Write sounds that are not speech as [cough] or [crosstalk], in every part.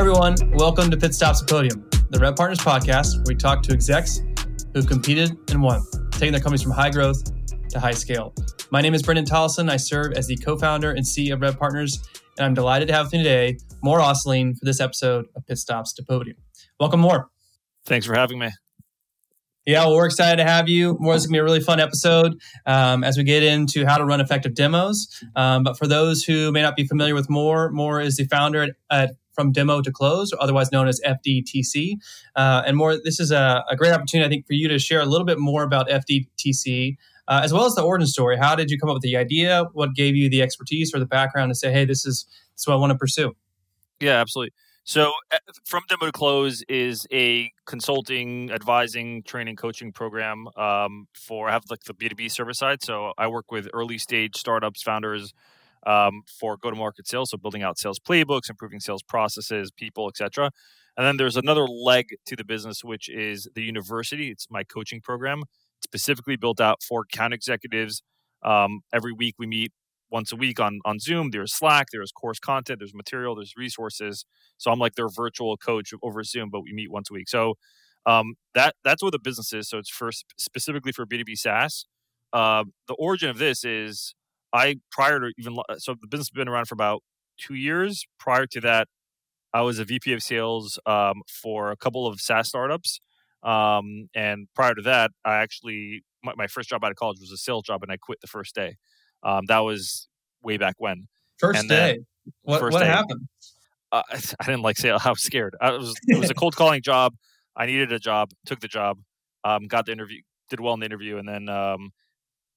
everyone, welcome to Pit Stops Podium, the Rev Partners podcast, where we talk to execs who competed and won, taking their companies from high growth to high scale. My name is Brendan Tollison. I serve as the co-founder and CEO of Rev Partners, and I'm delighted to have with me today Mor Assouline for this episode of Pit Stops to Podium. Welcome, Mor. Thanks for having me. Yeah, well, we're excited to have you. Mor is going to be a really fun episode um, as we get into how to run effective demos. Um, but for those who may not be familiar with Mor, Mor is the founder at, at From Demo to Close, otherwise known as FDTC. Uh, and Mor, this is a, a, great opportunity, I think, for you to share a little bit more about FDTC. Uh, as well as the origin story. How did you come up with the idea? What gave you the expertise or the background to say, "Hey, this is this is what I want to pursue"? Yeah, absolutely. So, eh, from demo to close is a consulting, advising, training, coaching program um, for I have like the B two B service side. So, I work with early stage startups, founders um, for go to market sales. So, building out sales playbooks, improving sales processes, people, etc. And then there's another leg to the business, which is the university. It's my coaching program, specifically built out for account executives. Um, every week we meet once a week on on Zoom. There's Slack, there's course content, there's material, there's resources. So I'm like their virtual coach over Zoom, but we meet once a week. So um, that that's what the business is. So it's for specifically for B2B SaaS. Uh, the origin of this is I prior to even so the business has been around for about two years. Prior to that, I was a VP of sales um, for a couple of SaaS startups. Um, and prior to that, I actually my, my, first job out of college was a sales job, and I quit the first day. Um, that was way back when. First day. What, first what day, happened? Uh, [laughs] I didn't like sales. [laughs] I was scared. I was it was a cold calling job. I needed a job. Took the job. Um, got the interview. Did well in the interview, and then um,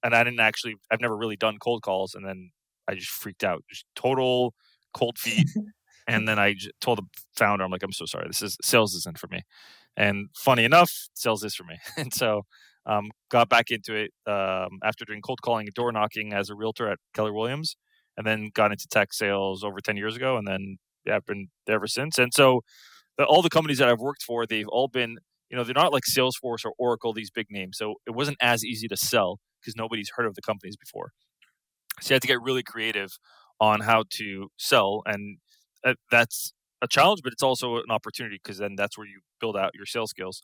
and I didn't actually. I've never really done cold calls, and then I just freaked out. Just total cold feet. [laughs] and then I told the founder, I'm like, I'm so sorry. This is sales isn't for me. And funny enough, sales is for me. [laughs] And so um, got back into it um, after doing cold calling and door knocking as a realtor at Keller Williams, and then got into tech sales over 10 years ago. And then yeah, I've been there ever since. And so the, all the companies that I've worked for, they've all been, you know, they're not like Salesforce or Oracle, these big names. So it wasn't as easy to sell because nobody's heard of the companies before. So you had to get really creative on how to sell. And uh, that's a challenge, but it's also an opportunity because then that's where you build out your sales skills.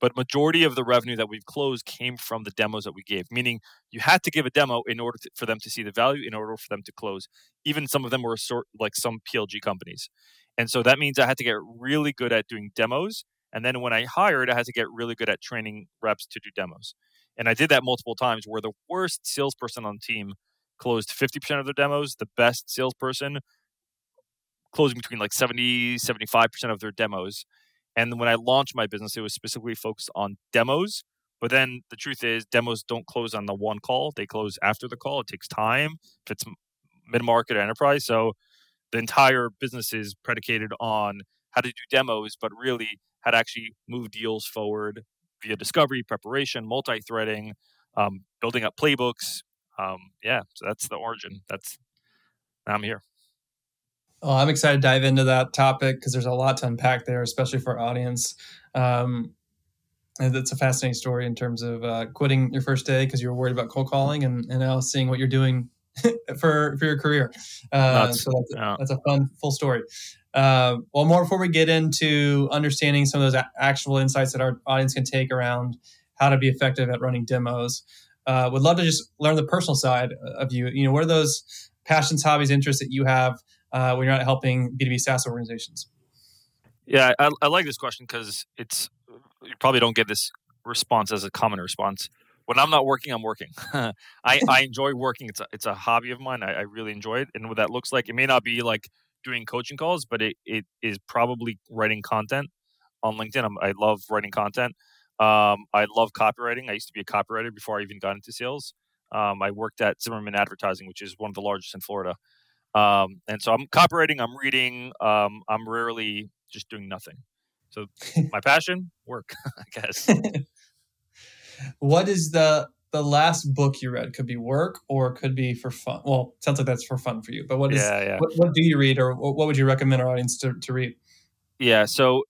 But majority of the revenue that we've closed came from the demos that we gave, meaning you had to give a demo in order to, for them to see the value, in order for them to close. Even some of them were sort like some PLG companies, and so that means I had to get really good at doing demos. And then when I hired, I had to get really good at training reps to do demos. And I did that multiple times. Where the worst salesperson on the team closed 50% of their demos, the best salesperson closing between like 70 75% of their demos and when i launched my business it was specifically focused on demos but then the truth is demos don't close on the one call they close after the call it takes time if it's mid-market enterprise so the entire business is predicated on how to do demos but really how to actually move deals forward via discovery preparation multi-threading um, building up playbooks um, yeah so that's the origin that's i'm here Oh, I'm excited to dive into that topic because there's a lot to unpack there, especially for our audience. Um, and it's a fascinating story in terms of uh, quitting your first day because you were worried about cold calling and, and now seeing what you're doing [laughs] for for your career. Uh, so that's, yeah. that's, a fun full story. Uh, well, Mor before we get into understanding some of those actual insights that our audience can take around how to be effective at running demos, uh, would love to just learn the personal side of you. You know, what are those passions, hobbies, interests that you have uh, when you're not helping B2B SaaS organizations? Yeah, I, I like this question because it's you probably don't get this response as a common response. When I'm not working, I'm working. [laughs] I, I enjoy working. It's a, it's a hobby of mine. I, I really enjoy it. And what that looks like, it may not be like doing coaching calls, but it, it is probably writing content on LinkedIn. I'm, i love writing content. Um, I love copywriting. I used to be a copywriter before I even got into sales. Um, I worked at Zimmerman Advertising, which is one of the largest in Florida. Um, and so I'm copywriting, I'm reading, um, I'm rarely just doing nothing. So [laughs] my passion, work, [laughs] I guess. [laughs] what is the the last book you read? Could be work or could be for fun. Well, sounds like that's for fun for you. But what is yeah, yeah. What, what, do you read, or what would you recommend our audience to, to read? Yeah, so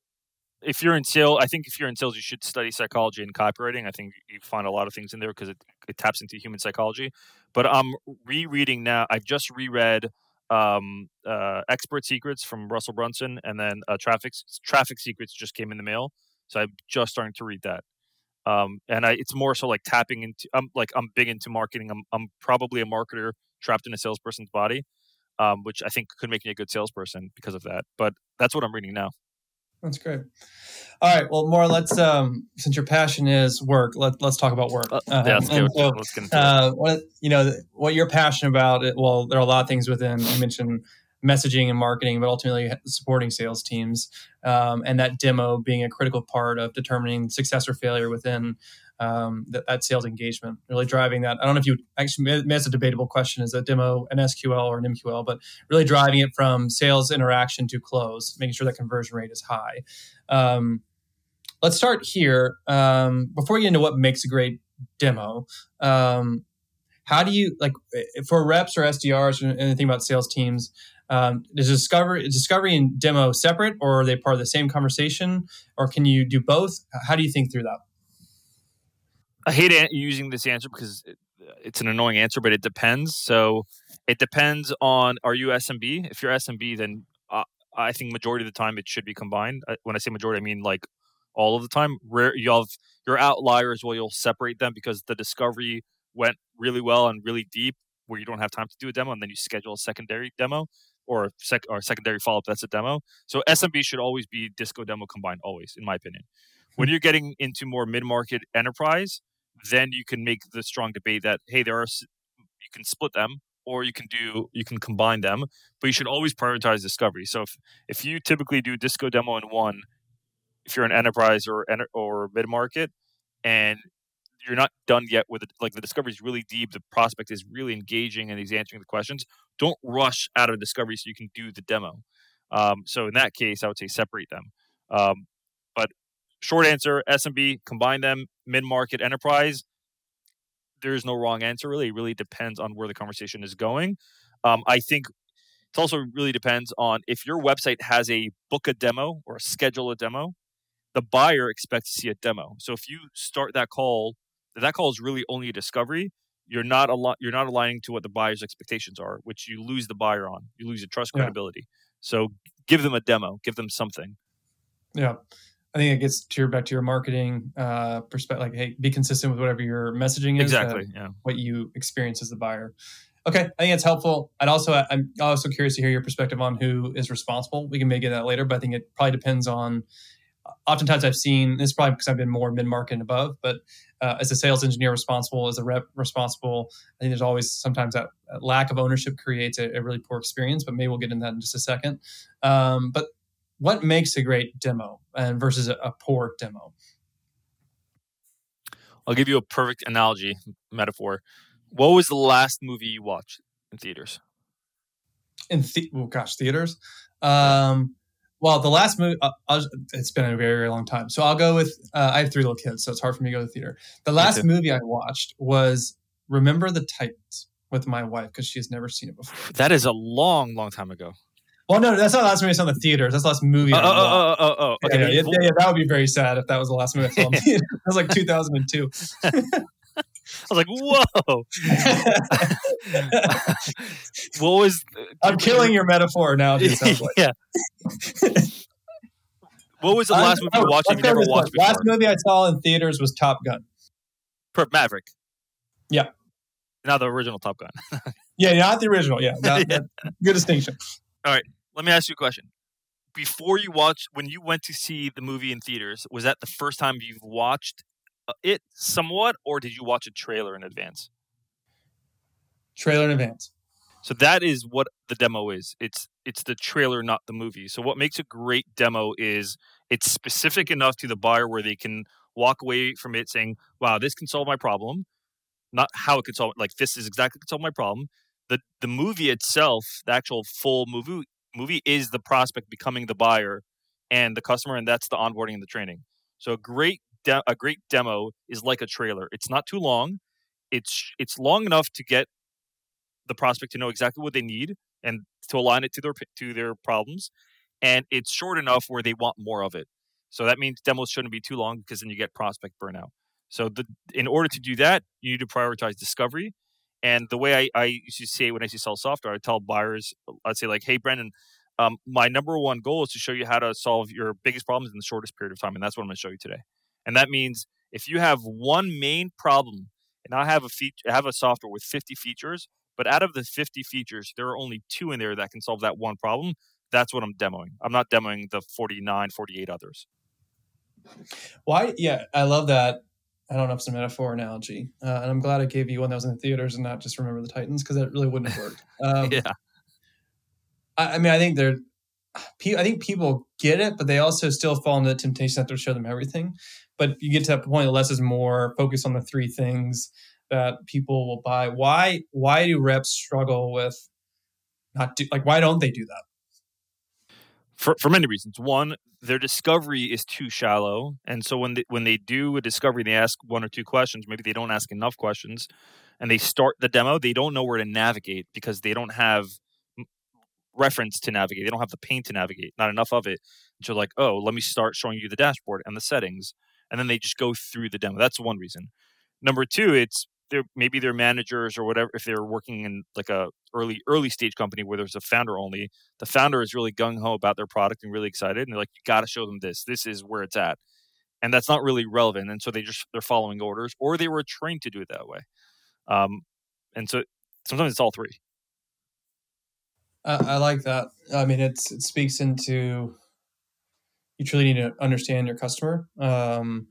if you're in sales, I think if you're in sales, you should study psychology and copywriting. I think you find a lot of things in there because it, it taps into human psychology. But I'm rereading now. I just reread um, uh, Expert Secrets from Russell Brunson, and then uh, Traffic Traffic Secrets just came in the mail, so I'm just starting to read that. Um, and I, it's Mor so like tapping into. I'm like I'm big into marketing. I'm I'm probably a marketer trapped in a salesperson's body, um, which I think could make me a good salesperson because of that. But that's what I'm reading now. That's great. All right. Well, more. Let's um, since your passion is work, let let's talk about work. Uh, yeah, let's, go, so, let's get into uh, what you know, what you're passionate about. It, well, there are a lot of things within. You mentioned messaging and marketing, but ultimately supporting sales teams, um, and that demo being a critical part of determining success or failure within um, that, that sales engagement. Really driving that. I don't know if you actually it's a debatable question: is a demo an SQL or an MQL? But really driving it from sales interaction to close, making sure that conversion rate is high. Um, let's start here. Um, before we get into what makes a great demo, um, how do you like for reps or SDRs or anything about sales teams? Um, is discovery discovery and demo separate, or are they part of the same conversation, or can you do both? How do you think through that? I hate an- using this answer because it, it's an annoying answer, but it depends. So it depends on are you SMB? If you're SMB, then uh, I think majority of the time it should be combined. When I say majority, I mean like all of the time. Rare, you have your outliers where you'll separate them because the discovery went really well and really deep, where you don't have time to do a demo, and then you schedule a secondary demo or sec or secondary follow up. That's a demo. So SMB should always be disco demo combined, always, in my opinion. When hmm. you're getting into more mid market enterprise, then you can make the strong debate that hey, there are you can split them or you can do you can combine them, but you should always prioritize discovery. So if if you typically do disco demo in one, if you're an enterprise or or mid market, and you're not done yet with it, like the discovery is really deep, the prospect is really engaging and he's answering the questions. Don't rush out of discovery so you can do the demo. Um, so in that case, I would say separate them. Um, but short answer: SMB, combine them. Mid market, enterprise. There is no wrong answer. Really, it really depends on where the conversation is going. Um, I think it also really depends on if your website has a book a demo or schedule a demo. The buyer expects to see a demo. So if you start that call, that call is really only a discovery. You're not a lot. You're not aligning to what the buyer's expectations are, which you lose the buyer on. You lose your trust Yeah. credibility. So give them a demo. Give them something. Yeah. I think it gets to your back to your marketing uh, perspective. Like, hey, be consistent with whatever your messaging is. that- Exactly. Yeah. what you experience as the buyer. Okay, I think it's helpful. And also, I'm also curious to hear your perspective on who is responsible. We can make it that later, but I think it probably depends on. Oftentimes, I've seen this is probably because I've been more mid market and above, but uh, as a sales engineer responsible, as a rep responsible, I think there's always sometimes that lack of ownership creates a, a really poor experience. But maybe we'll get into that in just a second. Um, but what makes a great demo and versus a, a poor demo? I'll give you a perfect analogy metaphor. What was the last movie you watched in theaters? in the- oh gosh theaters um well the last movie, uh, it's been a very very long time so i'll go with uh, i have three little kids so it's hard for me to go to the theater the last movie i watched was remember the titans with my wife because she has never seen it before That is a long, long time ago. well no that's not the last movie i saw in the theaters that's the last movie Oh, I oh, oh, oh, oh, oh. Okay, yeah, yeah, yeah, yeah, that would be very sad if that was the last movie I saw in the theater. [laughs] That was like 2002. [laughs] I was like, whoa. [laughs] what was? I'm killing your metaphor now. It like. [laughs] yeah. What was the last movie you watched that you never watched way. Last movie I saw in theaters was Top Gun. Per Maverick. Yeah. Not the original Top Gun. [laughs] Yeah, not the original. Yeah, that- Yeah. that- good distinction. All right. Let me ask you a question. Before you watched, when you went to see the movie in theaters, was that the first time you've watched Uh, it somewhat, or did you watch a trailer in advance? Trailer in advance. So that is what the demo is. It's it's the trailer, not the movie. So what makes a great demo is it's specific enough to the buyer where they can walk away from it saying, "Wow, this can solve my problem." Not how it can solve it. Like this is exactly can solve my problem. The the movie itself, the actual full movie movie is the prospect becoming the buyer and the customer, and that's the onboarding and the training. So a great de- a great demo is like a trailer. It's not too long. It's it's long enough to get the prospect to know exactly what they need and to align it to their to their problems, and it's short enough where they want more of it. So that means demos shouldn't be too long because then you get prospect burnout. So the in order to do that, you need to prioritize discovery, And the way I, I used to say when I used to sell software, I tell buyers, I'd say like, "Hey, Brendan, um, my number one goal is to show you how to solve your biggest problems in the shortest period of time, and that's what I'm going to show you today. And that means if you have one main problem, and I have a feature, I have a software with 50 features, but out of the 50 features, there are only two in there that can solve that one problem. That's what I'm demoing. I'm not demoing the 49, 48 others. Why? Yeah, I love that. I don't know if it's a metaphor analogy, uh, and I'm glad I gave you one that was in the theaters and not just remember the Titans because that really wouldn't have worked. [laughs] Um, yeah. I, I, mean, I think they're. I think people get it, but they also still fall into the temptation that to show them everything. But you get to that point, less is more. Focus on the three things that people will buy. Why? Why do reps struggle with not do like? Why don't they do that? for, for many reasons. One, their discovery is too shallow, and so when they, when they do a discovery, they ask one or two questions. Maybe they don't ask enough questions, and they start the demo. They don't know where to navigate because they don't have reference to navigate. They don't have the paint to navigate. Not enough of it. So like, oh, let me start showing you the dashboard and the settings, and then they just go through the demo. That's one reason. Number two, it's they're maybe their managers or whatever if they're working in like a early early stage company where there's a founder only the founder is really gung-ho about their product and really excited and they're like you got to show them this this is where it's at and that's not really relevant and so they just they're following orders or they were trained to do it that way um, and so sometimes it's all three uh, i like that. I mean it's it speaks into you truly need to understand your customer um,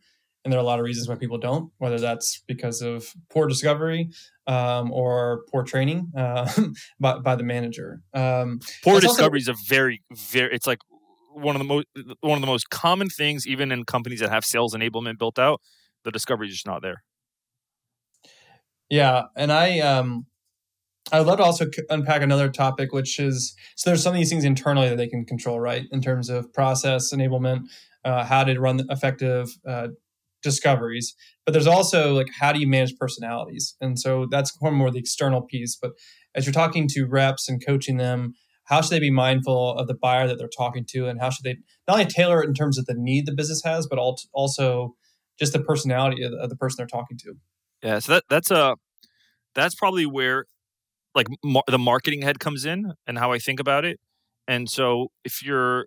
and there are a lot of reasons why people don't whether that's because of poor discovery um, or poor training uh, [laughs] by, by the manager. Um, poor discovery also- is a very very it's like one of the most one of the most common things even in companies that have sales enablement built out the discovery is just not there. Yeah and i um I would love to also unpack another topic, which is so there's some of these things internally that they can control, right? In terms of process enablement, uh, how to run effective uh, discoveries but there's also like how do you manage personalities and so that's more more the external piece but as you're talking to reps and coaching them how should they be mindful of the buyer that they're talking to and how should they not only tailor it in terms of the need the business has but also just the personality of the, person they're talking to yeah so that that's a that's probably where like mar- the marketing head comes in and how i think about it and so if you're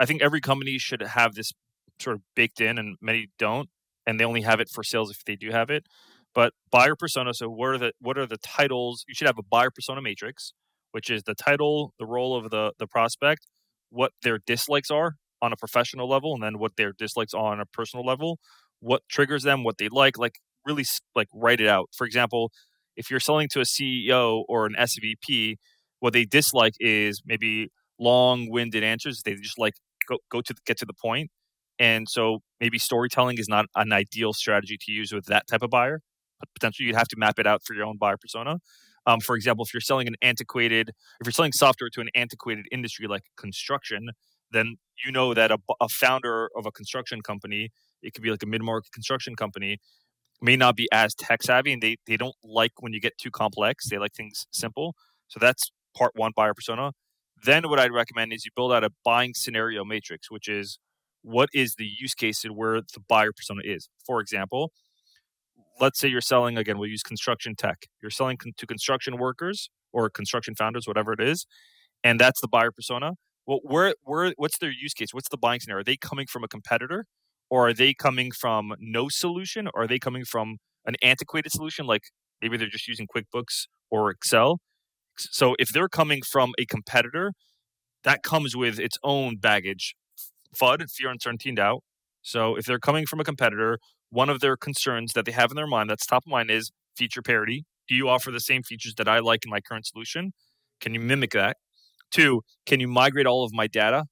i think every company should have this sort of baked in and many don't and they only have it for sales if they do have it. But buyer persona. So what are the what are the titles? You should have a buyer persona matrix, which is the title, the role of the the prospect, what their dislikes are on a professional level, and then what their dislikes are on a personal level, what triggers them, what they like, like really like write it out. For example, if you're selling to a CEO or an SVP, what they dislike is maybe long-winded answers. They just like go go to get to the point. And so maybe storytelling is not an ideal strategy to use with that type of buyer. But potentially you'd have to map it out for your own buyer persona. Um, for example, if you're selling an antiquated, if you're selling software to an antiquated industry like construction, then you know that a, a founder of a construction company, it could be like a mid-market construction company, may not be as tech savvy and they, they don't like when you get too complex. They like things simple. So that's part one buyer persona. Then what I'd recommend is you build out a buying scenario matrix, which is what is the use case and where the buyer persona is. For example, let's say you're selling again, we'll use construction tech. You're selling con- to construction workers or construction founders, whatever it is, and that's the buyer persona. Well, where where what's their use case? What's the buying scenario? Are they coming from a competitor, or are they coming from no solution, or are they coming from an antiquated solution like maybe they're just using QuickBooks or Excel? So if they're coming from a competitor, that comes with its own baggage FUD, fear, uncertainty, and doubt. So if they're coming from a competitor, one of their concerns that they have in their mind that's top of mind is feature parity. Do you offer the same features that I like in my current solution? Can you mimic that? Two, can you migrate all of my data?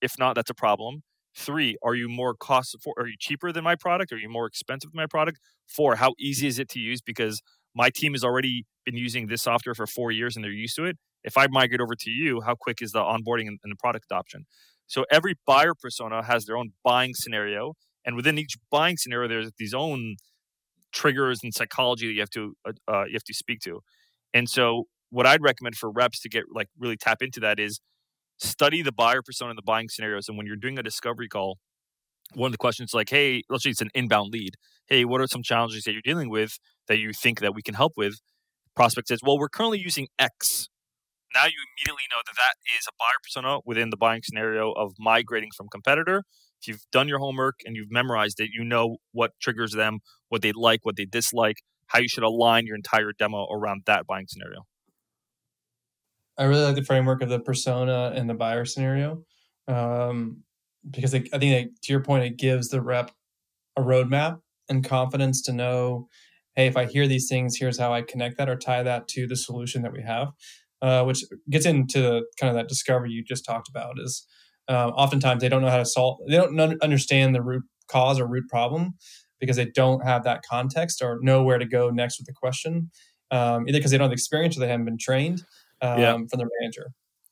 If not, that's a problem. Three, are you more cost for are you cheaper than my product? Are you more expensive than my product? Four, how easy is it to use? Because my team has already been using this software for four years and they're used to it. If I migrate over to you, how quick is the onboarding and, the product adoption? So every buyer persona has their own buying scenario, and within each buying scenario, there's these own triggers and psychology that you have to uh, uh, you have to speak to. And so, what I'd recommend for reps to get like really tap into that is study the buyer persona and the buying scenarios. And when you're doing a discovery call, one of the questions is like, "Hey, let's say it's an inbound lead. Hey, what are some challenges that you're dealing with that you think that we can help with?" prospect says, "Well, we're currently using X." Now you immediately know that that is a buyer persona within the buying scenario of migrating from competitor. If you've done your homework and you've memorized it, you know what triggers them, what they like, what they dislike, how you should align your entire demo around that buying scenario. I really like the framework of the persona and the buyer scenario um, because it, I think to your point, it gives the rep a roadmap and confidence to know, hey, if I hear these things, here's how I connect that or tie that to the solution that we have, uh, which gets into kind of that discovery you just talked about. Is uh, oftentimes they don't know how to solve, they don't understand the root cause or root problem because they don't have that context or know where to go next with the question, um, either because they don't have the experience or they haven't been trained um, yeah. from their manager.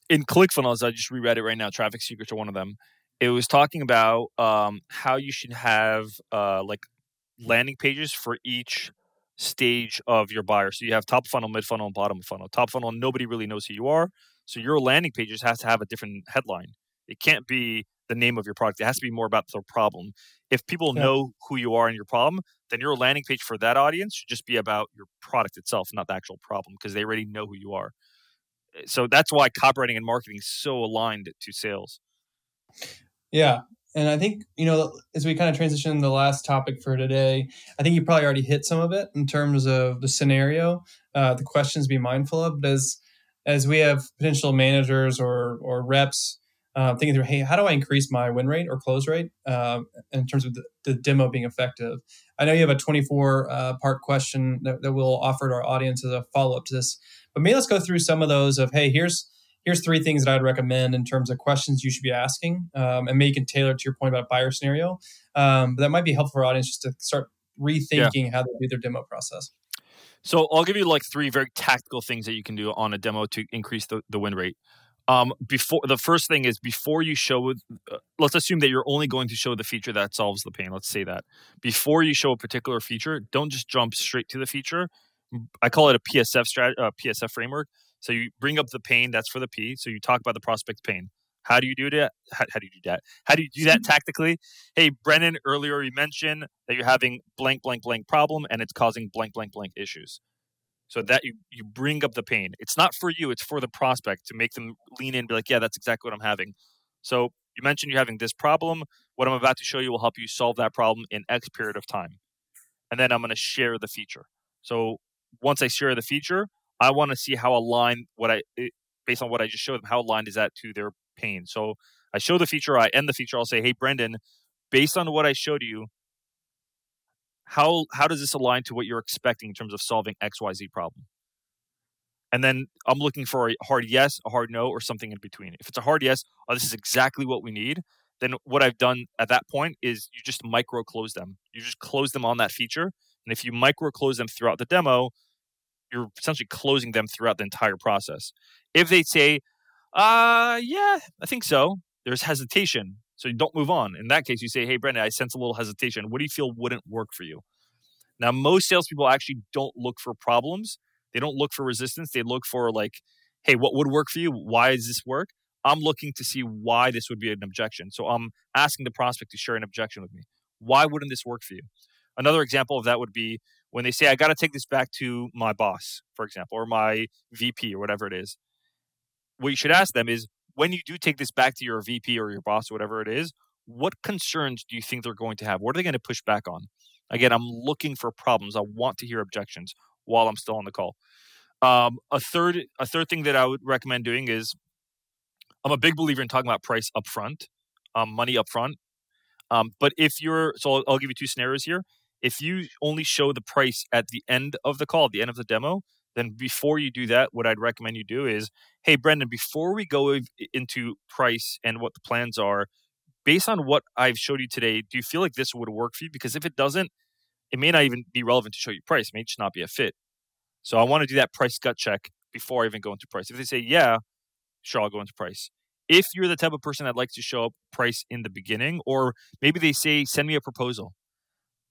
In ClickFunnels, I just reread it right now. Traffic secrets are one of them. It was talking about um, how you should have uh, like landing pages for each stage of your buyer. So you have top funnel, mid funnel, and bottom funnel. Top funnel, nobody really knows who you are. So your landing pages has to have a different headline. It can't be the name of your product. It has to be more about the problem. If people yeah. know who you are and your problem, then your landing page for that audience should just be about your product itself, not the actual problem, because they already know who you are. So that's why copywriting and marketing is so aligned to sales. Yeah. And I think, you know, as we kind of transition the last topic for today, I think you probably already hit some of it in terms of the scenario, uh, the questions be mindful of. But as as we have potential managers or or reps uh, thinking through, hey, how do I increase my win rate or close rate uh, in terms of the, the, demo being effective? I know you have a 24 uh, part question that, that we'll offer to our audience as a follow up to this, but maybe let's go through some of those of, hey, here's here's three things that I'd recommend in terms of questions you should be asking, um, and maybe you can tailor to your point about buyer scenario. Um, but that might be helpful for our audience just to start rethinking yeah. how they do their demo process. So I'll give you like three very tactical things that you can do on a demo to increase the, the win rate. Um, before the first thing is before you show, uh, let's assume that you're only going to show the feature that solves the pain. Let's say that before you show a particular feature, don't just jump straight to the feature. I call it a PSF strat, uh, PSF framework. So you bring up the pain that's for the P. So you talk about the prospect pain. How do you do that? How, how, do you do that? How do you do that [laughs] tactically? Hey, Brendan, earlier you mentioned that you're having blank, blank, blank problem and it's causing blank, blank, blank issues. So that you you bring up the pain. It's not for you, it's for the prospect to make them lean in and be like, yeah, that's exactly what I'm having. So you mentioned you're having this problem. What I'm about to show you will help you solve that problem in X period of time. And then I'm going to share the feature. So once I share the feature, I want to see how aligned what I eh, based on what I just showed them, how aligned is that to their pain. So I show the feature, I end the feature, I'll say, hey Brendan, based on what I showed you, how how does this align to what you're expecting in terms of solving xyz problem? And then i'm looking for a hard yes a hard no or something in between. If it's a hard yes oh this is exactly what we need then what i've done at that point is you just micro close them. You just close them on that feature and if you micro close them throughout the demo you're essentially closing them throughout the entire process if they say uh yeah i think so there's hesitation so you don't move on. In that case, you say, Hey, Brendan, I sense a little hesitation. What do you feel wouldn't work for you? Now, most salespeople actually don't look for problems. They don't look for resistance. They look for, like, Hey, what would work for you? Why does this work? I'm looking to see why this would be an objection. So I'm asking the prospect to share an objection with me. Why wouldn't this work for you? Another example of that would be when they say, I got to take this back to my boss, for example, or my VP or whatever it is. What you should ask them is, when you do take this back to your VP or your boss or whatever it is, what concerns do you think they're going to have? What are they going to push back on? Again, I'm looking for problems. I want to hear objections while I'm still on the call. Um, a third a third thing that I would recommend doing is I'm a big believer in talking about price upfront, um, money upfront. Um, but if you're so I'll, I'll give you two scenarios here. If you only show the price at the end of the call, the end of the demo, then before you do that, what I'd recommend you do is, hey, Brendan, before we go into price and what the plans are, based on what I've showed you today, do you feel like this would work for you? Because if it doesn't, it may not even be relevant to show you price. It may just not be a fit. So I want to do that price gut check before I even go into price. If they say, yeah, sure, I'll go into price. If you're the type of person that likes to show up price in the beginning, or maybe they say, send me a proposal.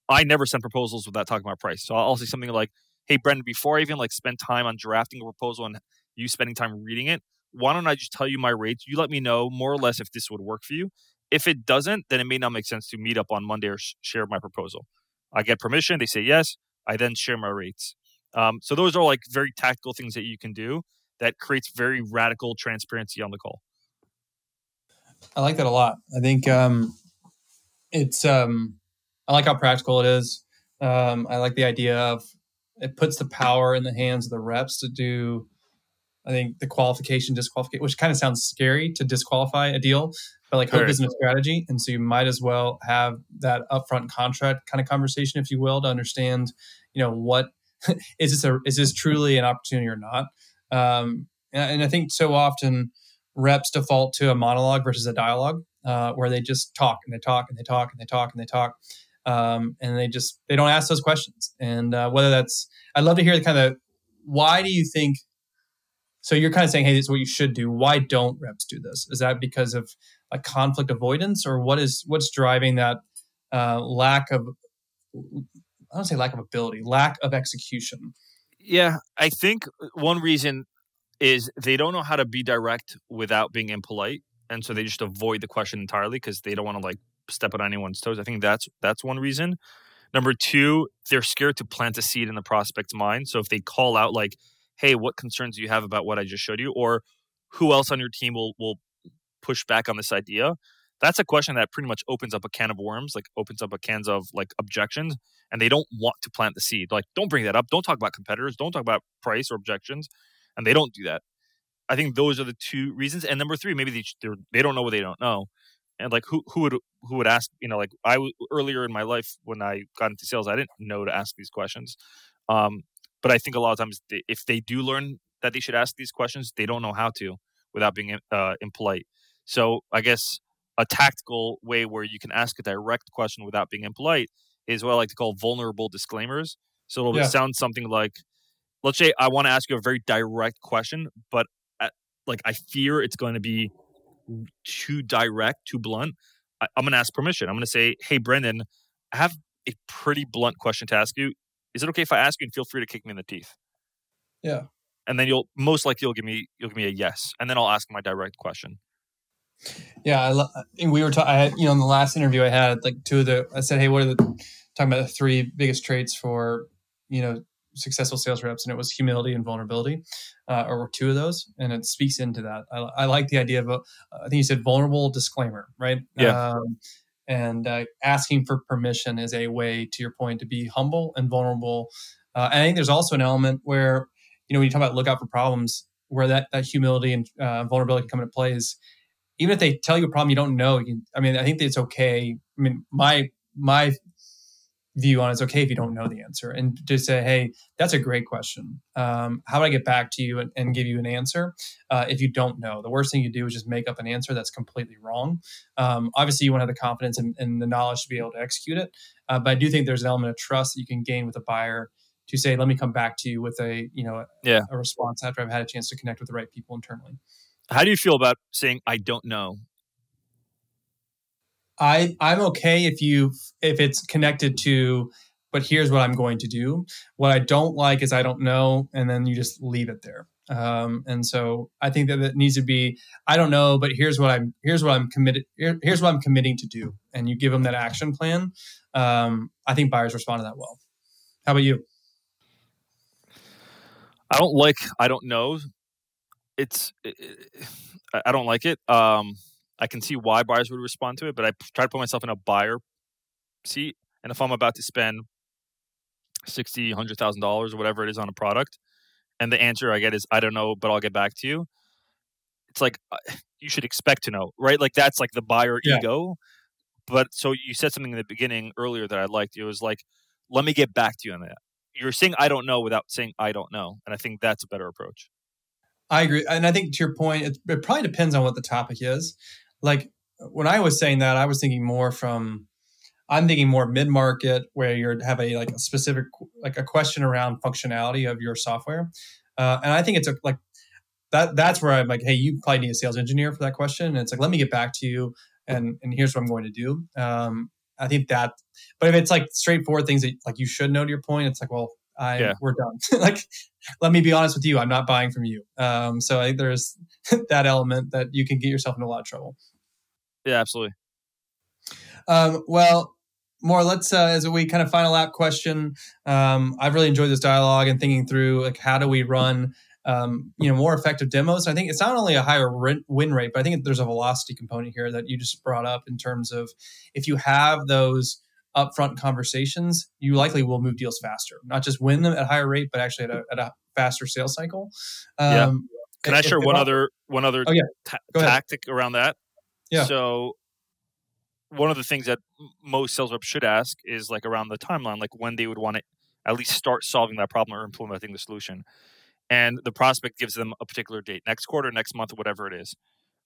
I never send proposals without talking about price. So I'll say something like, hey Brendan, before I even like spend time on drafting a proposal and you spending time reading it, why don't I just tell you my rates? You let me know more or less if this would work for you. If it doesn't, then it may not make sense to meet up on Monday or sh- share my proposal. I get permission. They say yes. I then share my rates. Um, so those are like very tactical things that you can do that creates very radical transparency on the call. I like that a lot. I think um, it's um, I like how practical it is. Um, I like the idea of it puts the power in the hands of the reps to do. I think the qualification, disqualification, which kind of sounds scary to disqualify a deal, but like hope isn't a strategy, and so you might as well have that upfront contract kind of conversation, if you will, to understand, you know, what [laughs] is this a is this truly an opportunity or not? Um, and, and I think so often reps default to a monologue versus a dialogue, uh, where they just talk and they talk and they talk and they talk and they talk, um, and they just they don't ask those questions. And uh, whether that's, I'd love to hear the kind of why do you think? So you're kind of saying, hey, this is what you should do. Why don't reps do this? Is that because of like conflict avoidance, or what is what's driving that uh, lack of? I don't say lack of ability, lack of execution. Yeah, I think one reason is they don't know how to be direct without being impolite, and so they just avoid the question entirely because they don't want to like step on anyone's toes. I think that's that's one reason. Number two, they're scared to plant a seed in the prospect's mind. So if they call out like, "Hey, what concerns do you have about what I just showed you?" or "Who else on your team will will push back on this idea?" That's a question that pretty much opens up a can of worms, like opens up a cans of like objections, and they don't want to plant the seed. Like, don't bring that up. Don't talk about competitors. Don't talk about price or objections, and they don't do that. I think those are the two reasons. And number three, maybe they they don't know what they don't know and like who who would who would ask you know like I earlier in my life when I got into sales I didn't know to ask these questions, um, but I think a lot of times they, if they do learn that they should ask these questions they don't know how to without being uh, impolite. So I guess a tactical way where you can ask a direct question without being impolite is what I like to call vulnerable disclaimers. So it'll yeah. sound something like, let's say I want to ask you a very direct question, but at, uh, like I fear it's going to be too direct, too blunt, I, am going to ask permission. I'm going to say, hey, Brendan, I have a pretty blunt question to ask you. Is it okay if I ask you and feel free to kick me in the teeth? Yeah. And then you'll most likely you'll give me you'll give me a yes, and then I'll ask my direct question. Yeah, I lo- we were talking. I had you know in the last interview I had like two of the. I said, hey, what are the talking about the three biggest traits for you know successful sales reps, and it was humility and vulnerability, uh, or two of those, and it speaks into that. I, I like the idea of a, I think you said vulnerable disclaimer, right? Yeah. Um, and uh, asking for permission is a way, to your point, to be humble and vulnerable. Uh, and I think there's also an element where, you know, when you talk about look out for problems, where that, that humility and uh, vulnerability can come into play is even if they tell you a problem you don't know. You, I mean, I think it's okay. I mean, my my view on it's okay if you don't know the answer and to say hey that's a great question. Um, how do i get back to you and, and give you an answer? Uh, if you don't know the worst thing you do is just make up an answer that's completely wrong. Um, obviously you want to have the confidence and, and, the knowledge to be able to execute it uh, but i do think there's an element of trust that you can gain with a buyer to say let me come back to you with a you know yeah. a response after i've had a chance to connect with the right people internally. How do you feel about saying i don't know I I'm okay if you if it's connected to but here's what I'm going to do. What I don't like is I don't know, and then you just leave it there. Um, and so I think that it needs to be I don't know, but here's what I'm here's what I'm committed here, here's what I'm committing to do, and you give them that action plan. Um, I think buyers respond to that well. How about you? I don't like I don't know. It's it, I don't like it. Um, I can see why buyers would respond to it, but I try to put myself in a buyer seat. And if I'm about to spend sixty, hundred thousand dollars or whatever it is on a product, and the answer I get is I don't know, but I'll get back to you. It's like uh, [sighs] you should expect to know, right? Like that's like the buyer yeah. ego. But so you said something in the beginning earlier that I liked. It was like, let me get back to you on that. You're saying I don't know without saying I don't know, and I think that's a better approach. I agree, and I think to your point, it, it probably depends on what the topic is like when I was saying that, I was thinking more from I'm thinking more mid market where you'd have a like a specific like a question around functionality of your software, uh, and I think it's a like that that's where I'm like, hey, you probably need a sales engineer for that question, and it's like let me get back to you, and and here's what I'm going to do. Um, I think that, but if it's like straightforward things that like you should know to your point, it's like well, I yeah. we're done. [laughs] like, let me be honest with you, I'm not buying from you. Um, so I think there's [laughs] that element that you can get yourself in a lot of trouble. Yeah, absolutely. Um, well, Mor let's uh, as we kind of final app question um, i've really enjoyed this dialogue and thinking through like how do we run um, you know more effective demos i think it's not only a higher win rate but i think there's a velocity component here that you just brought up in terms of if you have those upfront conversations you likely will move deals faster not just win them at a higher rate but actually at a, at a faster sales cycle um, yeah. can i share one other one other oh, yeah. ta- tactic around that yeah so one of the things that most sales reps should ask is like around the timeline, like when they would want to at least start solving that problem or implementing the solution. And the prospect gives them a particular date, next quarter, next month, whatever it is.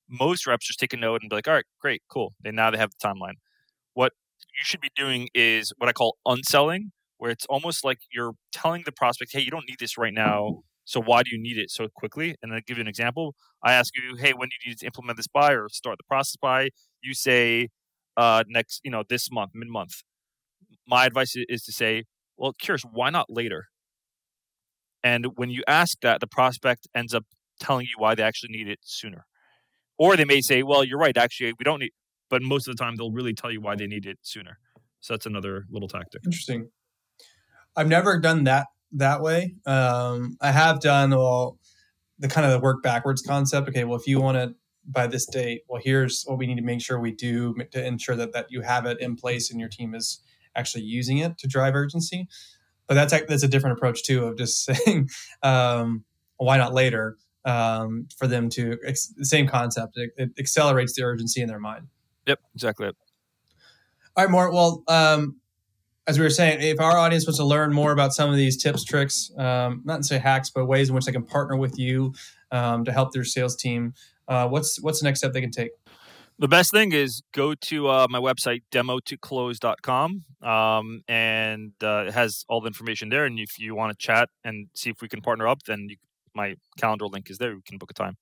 Most reps just take a note and be like, all right, great, cool. They now they have the timeline. What you should be doing is what I call unselling, where it's almost like you're telling the prospect, hey, you don't need this right now. So why do you need it so quickly? And I give you an example. I ask you, hey, when do you need to implement this by or start the process by? You say, uh, next, you know, this month, mid month. My advice is to say, well, curious, why not later? And when you ask that, the prospect ends up telling you why they actually need it sooner. Or they may say, well, you're right, actually, we don't need, but most of the time they'll really tell you why they need it sooner. So that's another little tactic. Interesting. I've never done that that way. Um, I have done well the kind of the work backwards concept. Okay, well, if you want to by this date well here's what we need to make sure we do to ensure that that you have it in place and your team is actually using it to drive urgency but that's that's a different approach too of just [laughs] saying um, why not later um, for them to ex- the same concept it, it, accelerates the urgency in their mind yep exactly all right Mor well um, as we were saying if our audience wants to learn more about some of these tips tricks um, not say hacks but ways in which they can partner with you um, to help their sales team uh, what's what's the next step they can take? The best thing is go to uh, my website, demotoclose.com, um, and uh, it has all the information there. And if you want to chat and see if we can partner up, then you, my calendar link is there. We can book a time.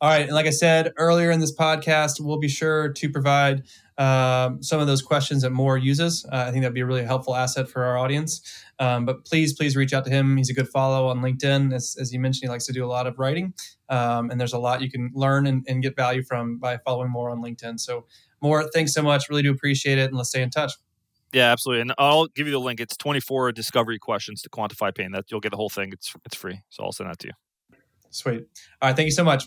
All right. And like I said earlier in this podcast, we'll be sure to provide um, some of those questions that Mor uses. Uh, I think that'd be a really helpful asset for our audience. Um, but please, please reach out to him. He's a good follow on LinkedIn. As, as you mentioned, he likes to do a lot of writing. Um, and there's a lot you can learn and, and get value from by following Mor on LinkedIn. So, Mor, thanks so much. Really do appreciate it. And let's stay in touch. Yeah, absolutely. And I'll give you the link. It's 24 discovery questions to quantify pain. That you'll get the whole thing. It's it's free. So I'll send that to you. Sweet. All right. Thank you so much.